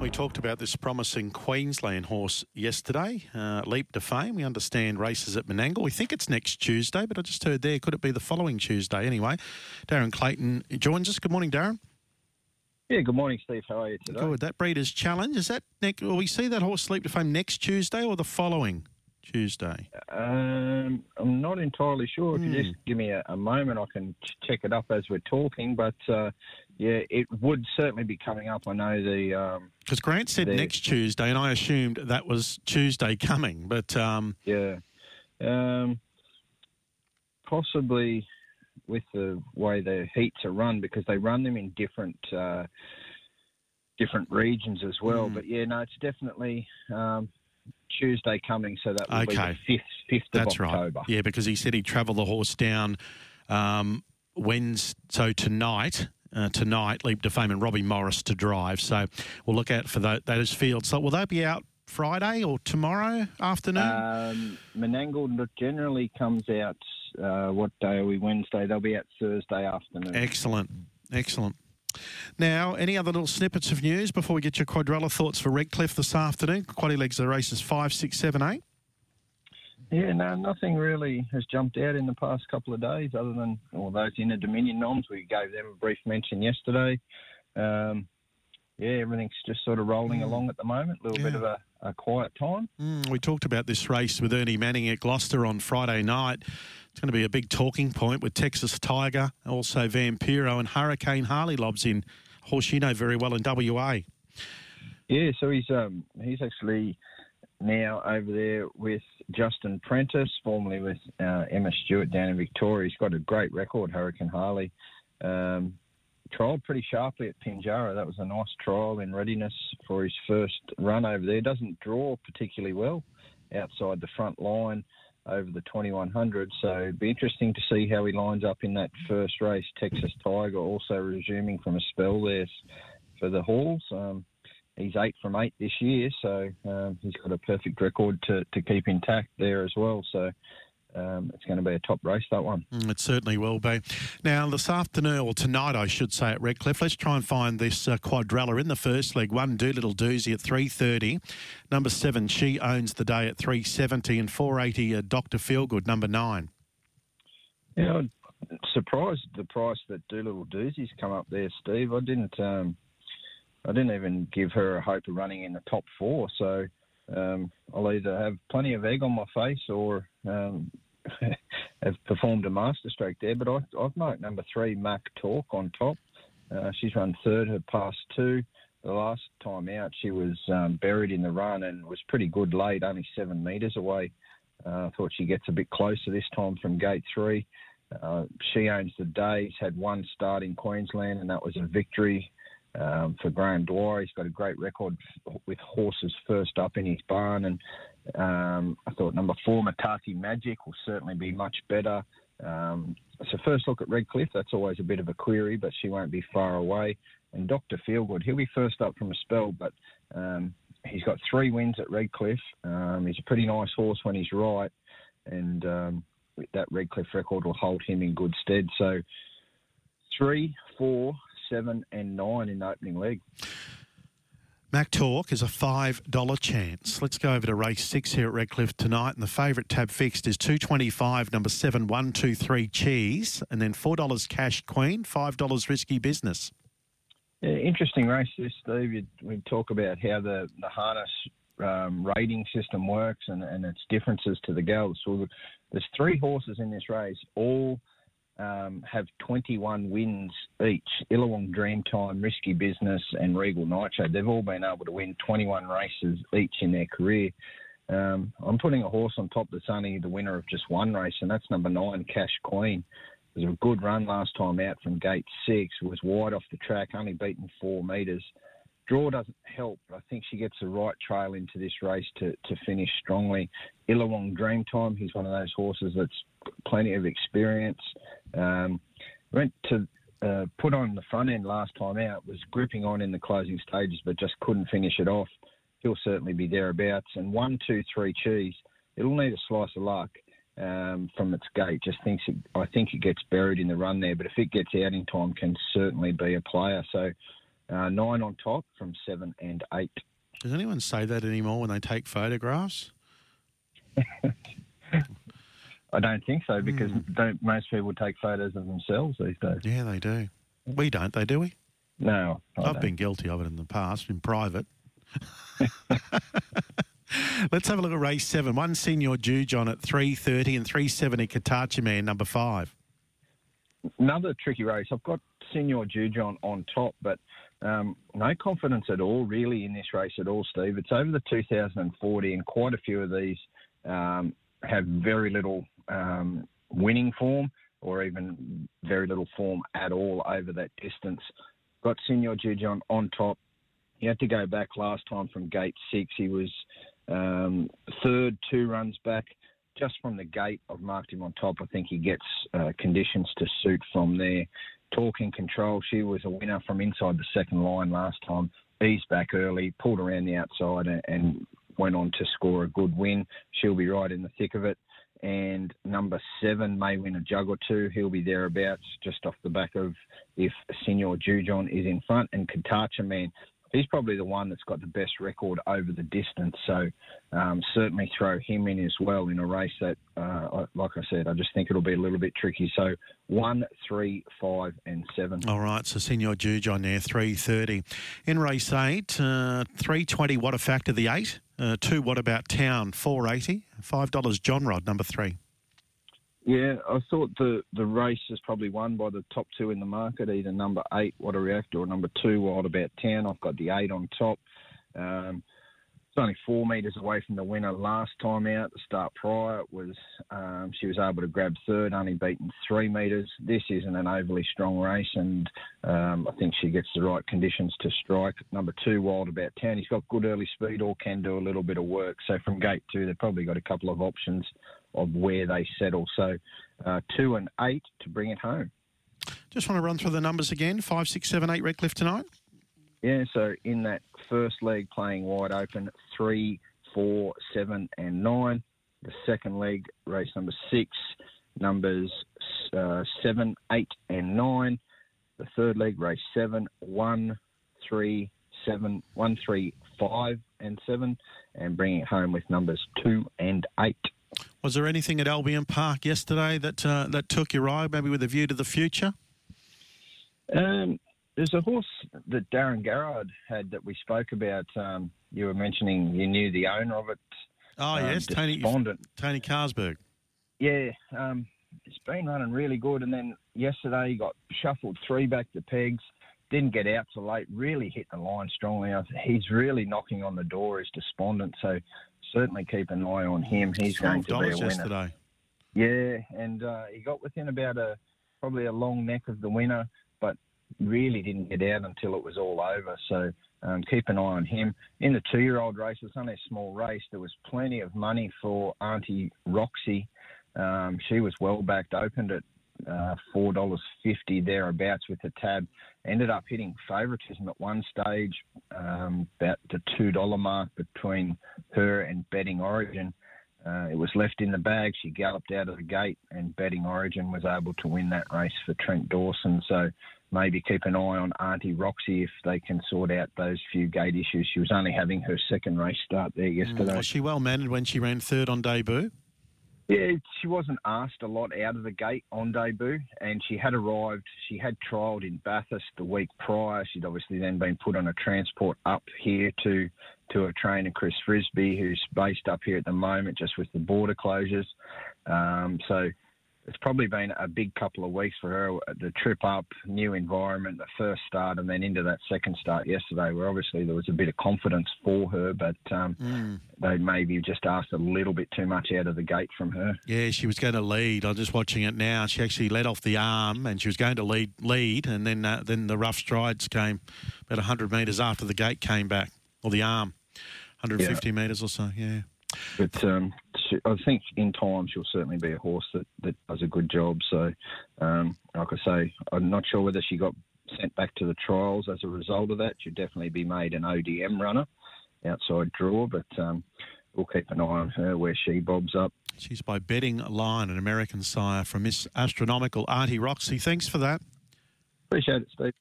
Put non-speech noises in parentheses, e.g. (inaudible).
We talked about this promising Queensland horse yesterday, uh, Leap to Fame. We understand races at Menangle. We think it's next Tuesday, but I just heard there, could it be the following Tuesday anyway? Darren Clayton joins us. Good morning, Darren. Yeah, good morning, Steve. How are you today? Good. That Breeders' Challenge, is that next, will we see that horse Leap to Fame next Tuesday or the following Tuesday? Um, I'm not entirely sure. If you Hmm. just give me a, a moment, I can ch- check it up as we're talking. But uh, yeah, it would certainly be coming up. I know the. Um, Because Grant said The- next Tuesday, and I assumed that was Tuesday coming, but um, yeah. Um, possibly with the way the heats are run, because they run them in different. Uh, different regions as well, Mm. but yeah, no, it's definitely um, Tuesday coming, so that will Okay. be the fifth fifth of That's right. October. Yeah, because he said he'd travel the horse down um, Wednesday, so tonight. Uh, tonight, Leap to Fame and Robbie Morris to drive. So we'll look out for tho- those fields. So will they be out Friday or tomorrow afternoon? Um, Menangle generally comes out. Uh, what day are we? Wednesday. They'll be out Thursday afternoon. Excellent, excellent. Now, any other little snippets of news before we get your quadrella thoughts for Redcliffe this afternoon? Quaddy legs of the races five, six, seven, eight. Yeah, no, nothing really has jumped out in the past couple of days, other than all those Inter Dominion noms. We gave them a brief mention yesterday. Um, yeah, everything's just sort of rolling Mm. along at the moment. A little bit of a, a quiet time. Mm, we talked about this race with Ernie Manning at Gloucester on Friday night. It's going to be a big talking point with Texas Tiger, also Vampiro, and Hurricane Harley lobs in horse you know very well in WA. Yeah, so he's um he's actually now over there with Justin Prentice, formerly with uh, Emma Stewart down in Victoria. He's got a great record, Hurricane Harley. Um, trialled pretty sharply at Pinjarra. That was a nice trial in readiness for his first run over there. Doesn't draw particularly well outside the front line over the 2100. So it'd be interesting to see how he lines up in that first race. Texas Tiger also resuming from a spell there for the Halls. Um, he's eight from eight this year, so um, he's got a perfect record to, to keep intact there as well. So um, it's going to be a top race that one. Mm, it certainly will be. Now, this afternoon, or tonight, I should say, at Redcliffe, let's try and find this uh, quadrella in the first leg. One, Doolittle Doozy at 3.30. Number seven, She Owns the Day at 3.70. And 4.80, uh, Dr. Feelgood, number nine. Yeah, I'm surprised the price that Doolittle Doozy's come up there, Steve. I didn't, um, I didn't even give her a hope of running in the top four. So um, I'll either have plenty of egg on my face or um, (laughs) have performed a master stroke there. But I, I've marked number three, Mac Talk, on top. Uh, she's run third, her past two. The last time out, she was um, buried in the run and was pretty good late, only seven metres away. Uh, I thought she gets a bit closer this time from gate three. Uh, she owns the day. He's had one start in Queensland, and that was a victory um, for Graham Dwyer. He's got a great record with horses first up in his barn, and um, I thought number four, Matati Magic, will certainly be much better. Um, so first look at Redcliffe, that's always a bit of a query, but she won't be far away. And Dr. Feelgood, he'll be first up from a spell, but um, he's got three wins at Redcliffe. Um, he's a pretty nice horse when he's right, and um, that Redcliffe record will hold him in good stead. So three, four, seven, and nine in the opening leg. Mac Talk is a $5 chance. Let's go over to race six here at Redcliffe tonight. And the favourite tab fixed is 225 number seven, one, two, three, cheese. And then $4 cash queen, $5 risky business. Yeah, interesting race this, Steve. You, we talk about how the, the harness um, rating system works and, and its differences to the gals. So there's three horses in this race, all um, have 21 wins each. Illawong Dreamtime, Risky Business, and Regal Nitro. They've all been able to win 21 races each in their career. Um, I'm putting a horse on top that's only the winner of just one race, and that's number nine, Cash Queen. It was a good run last time out from gate six. It was wide off the track, only beaten four metres. Draw doesn't help, but I think she gets the right trail into this race to, to finish strongly. Illawong Dreamtime, he's one of those horses that's plenty of experience. Um, went to uh, put on the front end last time out, was gripping on in the closing stages, but just couldn't finish it off. He'll certainly be thereabouts. And one, two, three cheese, it'll need a slice of luck um, from its gate. Just thinks it, I think it gets buried in the run there, but if it gets out in time, can certainly be a player. So uh, nine on top from seven and eight. Does anyone say that anymore when they take photographs? (laughs) I don't think so because mm. don't most people take photos of themselves these days? Yeah, they do. We don't, they do we? No, I have been guilty of it in the past, in private. (laughs) Let's have a look at race seven. One senior Jujon at three thirty and three seventy Katacha Man number five. Another tricky race. I've got senior Jujon on top, but um, no confidence at all really in this race at all, Steve. It's over the 2040, and quite a few of these um, have very little um, winning form or even very little form at all over that distance. Got Senior Jujon on top. He had to go back last time from gate six. He was um, third, two runs back. Just from the gate, I've marked him on top. I think he gets uh, conditions to suit from there. Talking control, she was a winner from inside the second line last time. Eased back early, pulled around the outside, and, and went on to score a good win. She'll be right in the thick of it. And number seven may win a jug or two. He'll be thereabouts just off the back of if Senor Jujon is in front. And Katacha Man, he's probably the one that's got the best record over the distance. So um, certainly throw him in as well in a race that, uh, like I said, I just think it'll be a little bit tricky. So one, three, five, and seven. All right. So Senor Jujon there, three thirty. In race eight, uh, three twenty. What a factor the eight. Uh, two. Wild About Town? Four eighty. Five dollars. John Rod number three. Yeah, I thought the, the race is probably won by the top two in the market, either number eight, What a Reactor, or number two, Wild About Town. I've got the eight on top. Um, it's only four metres away from the winner last time out. The start prior was um, she was able to grab third, only beaten three metres. This isn't an overly strong race, and um, I think she gets the right conditions to strike. Number two, Wild About Town. He's got good early speed, or can do a little bit of work. So from gate two, they've probably got a couple of options of where they settle. So uh, two and eight to bring it home. Just want to run through the numbers again. Five, six, seven, eight Redcliffe tonight. Yeah, so in that first leg playing wide open, three, four, seven, and nine. The second leg, race number six, numbers uh, seven, eight, and nine. The third leg, race seven, one, three, seven, one, three, five, and seven, and bringing it home with numbers two and eight. Was there anything at Albion Park yesterday that uh, that took your eye, maybe with a view to the future? Um, there's a horse that Darren Garrard had that we spoke about. Um, you were mentioning you knew the owner of it. Oh um, yes, Tony Tony Carsberg. Yeah, um, it's been running really good, and then yesterday he got shuffled three back to pegs. Didn't get out till late. Really hit the line strongly. He's really knocking on the door. He's despondent. So certainly keep an eye on him. He's going to be a winner. Yesterday. Yeah, and uh, he got within about a probably a long neck of the winner, really didn't get out until it was all over. So um, keep an eye on him. In the two-year-old race, it was only a small race. There was plenty of money for Auntie Roxy. Um, she was well backed, opened at uh, four dollars fifty thereabouts with the tab. Ended up hitting favouritism at one stage, um, about the two dollar mark between her and Betting Origin. Uh, it was left in the bag. She galloped out of the gate, and Betting Origin was able to win that race for Trent Dawson. So maybe keep an eye on Auntie Roxy if they can sort out those few gate issues. She was only having her second race start there yesterday. Mm, was she well mannered when she ran third on debut? Yeah, she wasn't asked a lot out of the gate on debut, and she had arrived. She had trialled in Bathurst the week prior. She'd obviously then been put on a transport up here to to a trainer Chris Frisby, who's based up here at the moment, just with the border closures. Um, so it's probably been a big couple of weeks for her. The trip up, new environment, the first start, and then into that second start yesterday, where obviously there was a bit of confidence for her, but um, mm. they maybe just asked a little bit too much out of the gate from her. Yeah, she was going to lead. I'm just watching it now. She actually let off the arm, and she was going to lead, lead, and then uh, then the rough strides came about 100 metres after the gate came back, or the arm, 150 yeah. metres or so. Yeah. But um, she, I think in time she'll certainly be a horse that, that does a good job. So, um, like I say, I'm not sure whether she got sent back to the trials as a result of that. She'll definitely be made an ODM runner, outside draw, but um, we'll keep an eye on her where she bobs up. She's by Betting Line, an American sire from Miss Astronomical Auntie Roxy. Thanks for that. Appreciate it, Steve.